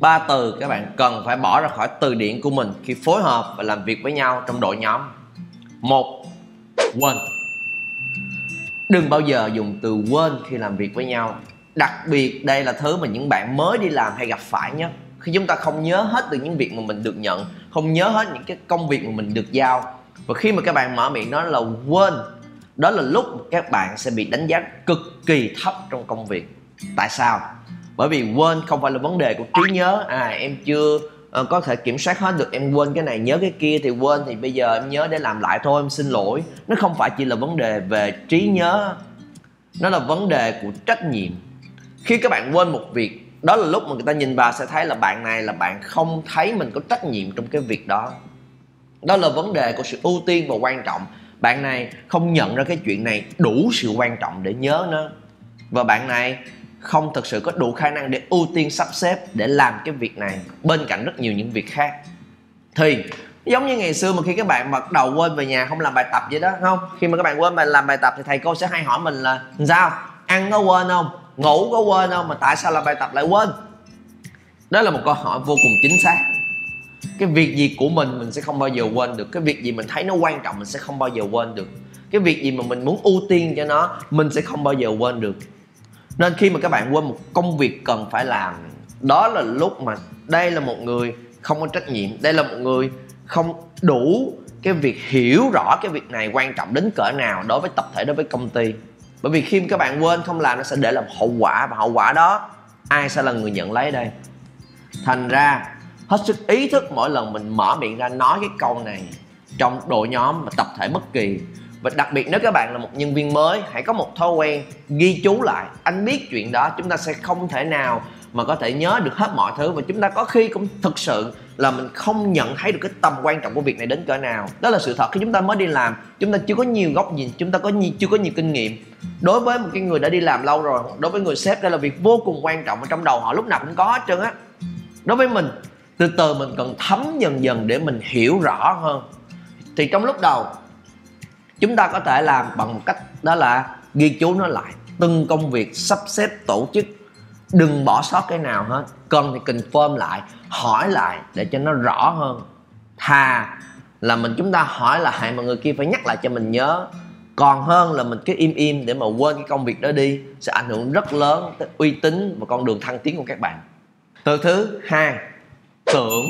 ba từ các bạn cần phải bỏ ra khỏi từ điển của mình khi phối hợp và làm việc với nhau trong đội nhóm. Một, quên. Đừng bao giờ dùng từ quên khi làm việc với nhau. Đặc biệt, đây là thứ mà những bạn mới đi làm hay gặp phải nhé. Khi chúng ta không nhớ hết được những việc mà mình được nhận, không nhớ hết những cái công việc mà mình được giao. Và khi mà các bạn mở miệng nói là quên, đó là lúc các bạn sẽ bị đánh giá cực kỳ thấp trong công việc. Tại sao? Bởi vì quên không phải là vấn đề của trí nhớ. À em chưa uh, có thể kiểm soát hết được em quên cái này nhớ cái kia thì quên. Thì bây giờ em nhớ để làm lại thôi em xin lỗi. Nó không phải chỉ là vấn đề về trí nhớ nó là vấn đề của trách nhiệm. Khi các bạn quên một việc đó là lúc mà người ta nhìn vào sẽ thấy là bạn này là bạn không thấy mình có trách nhiệm trong cái việc đó. Đó là vấn đề của sự ưu tiên và quan trọng. Bạn này không nhận ra cái chuyện này đủ sự quan trọng để nhớ nó. Và bạn này không thực sự có đủ khả năng để ưu tiên sắp xếp để làm cái việc này bên cạnh rất nhiều những việc khác. Thì, giống như ngày xưa mà khi các bạn bắt đầu quên về nhà không làm bài tập vậy đó, không? Khi mà các bạn quên mà làm bài tập thì thầy cô sẽ hay hỏi mình là sao? Ăn có quên không? Ngủ có quên không? Mà tại sao làm bài tập lại quên? Đó là một câu hỏi vô cùng chính xác. Cái việc gì của mình mình sẽ không bao giờ quên được. Cái việc gì mình thấy nó quan trọng, mình sẽ không bao giờ quên được. Cái việc gì mà mình muốn ưu tiên cho nó, mình sẽ không bao giờ quên được nên khi mà các bạn quên một công việc cần phải làm, đó là lúc mà đây là một người không có trách nhiệm, đây là một người không đủ cái việc hiểu rõ cái việc này quan trọng đến cỡ nào đối với tập thể, đối với công ty. Bởi vì khi các bạn quên không làm, nó sẽ để làm hậu quả và hậu quả đó, ai sẽ là người nhận lấy đây? Thành ra, hết sức ý thức mỗi lần mình mở miệng ra nói cái câu này trong đội nhóm và tập thể bất kỳ và đặc biệt nếu các bạn là một nhân viên mới hãy có một thói quen ghi chú lại. Anh biết chuyện đó chúng ta sẽ không thể nào mà có thể nhớ được hết mọi thứ. Và chúng ta có khi cũng thực sự là mình không nhận thấy được cái tầm quan trọng của việc này đến cỡ nào. Đó là sự thật. Khi chúng ta mới đi làm chúng ta chưa có nhiều góc nhìn chúng ta có nhiều, chưa có nhiều kinh nghiệm. Đối với một cái người đã đi làm lâu rồi đối với người sếp đây là việc vô cùng quan trọng. Ở trong đầu họ lúc nào cũng có hết trơn á. Đối với mình từ từ mình cần thấm dần dần để mình hiểu rõ hơn. Thì trong lúc đầu chúng ta có thể làm bằng một cách đó là ghi chú nó lại. Từng công việc sắp xếp tổ chức. Đừng bỏ sót cái nào hết. Cần thì confirm lại, hỏi lại để cho nó rõ hơn. Thà là mình chúng ta hỏi lại mà người kia phải nhắc lại cho mình nhớ. Còn hơn là mình cứ im im để mà quên cái công việc đó đi, sẽ ảnh hưởng rất lớn tới uy tín và con đường thăng tiến của các bạn. Từ thứ hai, tưởng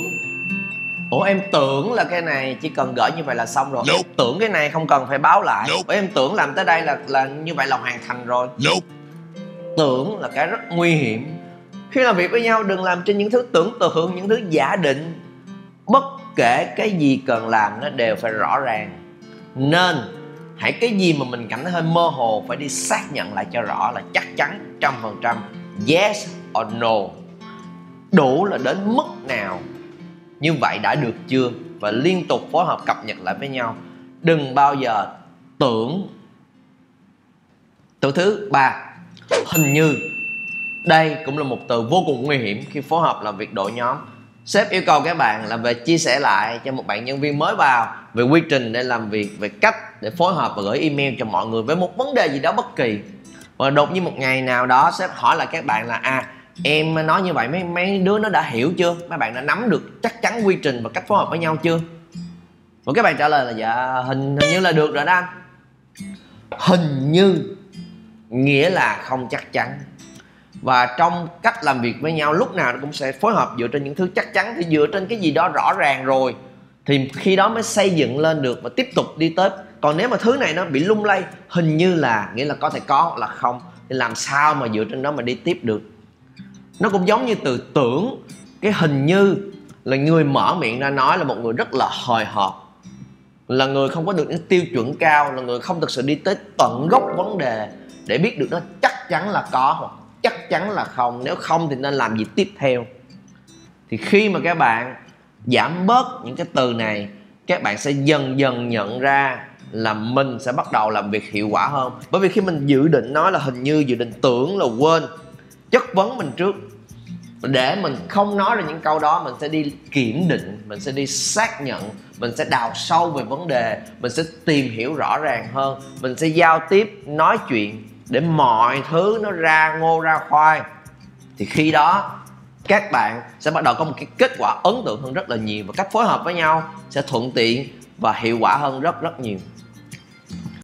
ủa em tưởng là cái này chỉ cần gửi như vậy là xong rồi. Nope. tưởng cái này không cần phải báo lại. Nope. bởi em tưởng làm tới đây là là như vậy là hoàn thành rồi. Nope. tưởng là cái rất nguy hiểm. Khi làm việc với nhau đừng làm trên những thứ tưởng tượng những thứ giả định. Bất kể cái gì cần làm nó đều phải rõ ràng. Nên hãy cái gì mà mình cảm thấy hơi mơ hồ phải đi xác nhận lại cho rõ là chắc chắn trăm phần trăm yes or no. Đủ là đến mức nào như vậy đã được chưa? Và liên tục phối hợp cập nhật lại với nhau. Đừng bao giờ tưởng. Từ thứ ba, hình như. Đây cũng là một từ vô cùng nguy hiểm khi phối hợp làm việc đội nhóm. Sếp yêu cầu các bạn là về chia sẻ lại cho một bạn nhân viên mới vào về quy trình để làm việc, về cách để phối hợp và gửi email cho mọi người với một vấn đề gì đó bất kỳ. Và đột nhiên một ngày nào đó, sếp hỏi là các bạn là à em nói như vậy mấy mấy đứa nó đã hiểu chưa? Mấy bạn đã nắm được chắc chắn quy trình và cách phối hợp với nhau chưa? Và các bạn trả lời là dạ hình, hình như là được rồi đó anh. Hình như nghĩa là không chắc chắn. Và trong cách làm việc với nhau lúc nào cũng sẽ phối hợp dựa trên những thứ chắc chắn thì dựa trên cái gì đó rõ ràng rồi thì khi đó mới xây dựng lên được và tiếp tục đi tới. Còn nếu mà thứ này nó bị lung lay hình như là nghĩa là có thể có hoặc là không thì làm sao mà dựa trên đó mà đi tiếp được? Nó cũng giống như từ tưởng. Cái hình như là người mở miệng ra nói là một người rất là hời hợt. Là người không có được những tiêu chuẩn cao, là người không thực sự đi tới tận gốc vấn đề để biết được nó chắc chắn là có hoặc chắc chắn là không. Nếu không thì nên làm gì tiếp theo? Thì khi mà các bạn giảm bớt những cái từ này, các bạn sẽ dần dần nhận ra là mình sẽ bắt đầu làm việc hiệu quả hơn. Bởi vì khi mình dự định nói là hình như dự định tưởng là quên chất vấn mình trước. Để mình không nói ra những câu đó, mình sẽ đi kiểm định, mình sẽ đi xác nhận, mình sẽ đào sâu về vấn đề, mình sẽ tìm hiểu rõ ràng hơn, mình sẽ giao tiếp, nói chuyện để mọi thứ nó ra ngô, ra khoai. Thì khi đó, các bạn sẽ bắt đầu có một cái kết quả ấn tượng hơn rất là nhiều và cách phối hợp với nhau sẽ thuận tiện và hiệu quả hơn rất rất nhiều.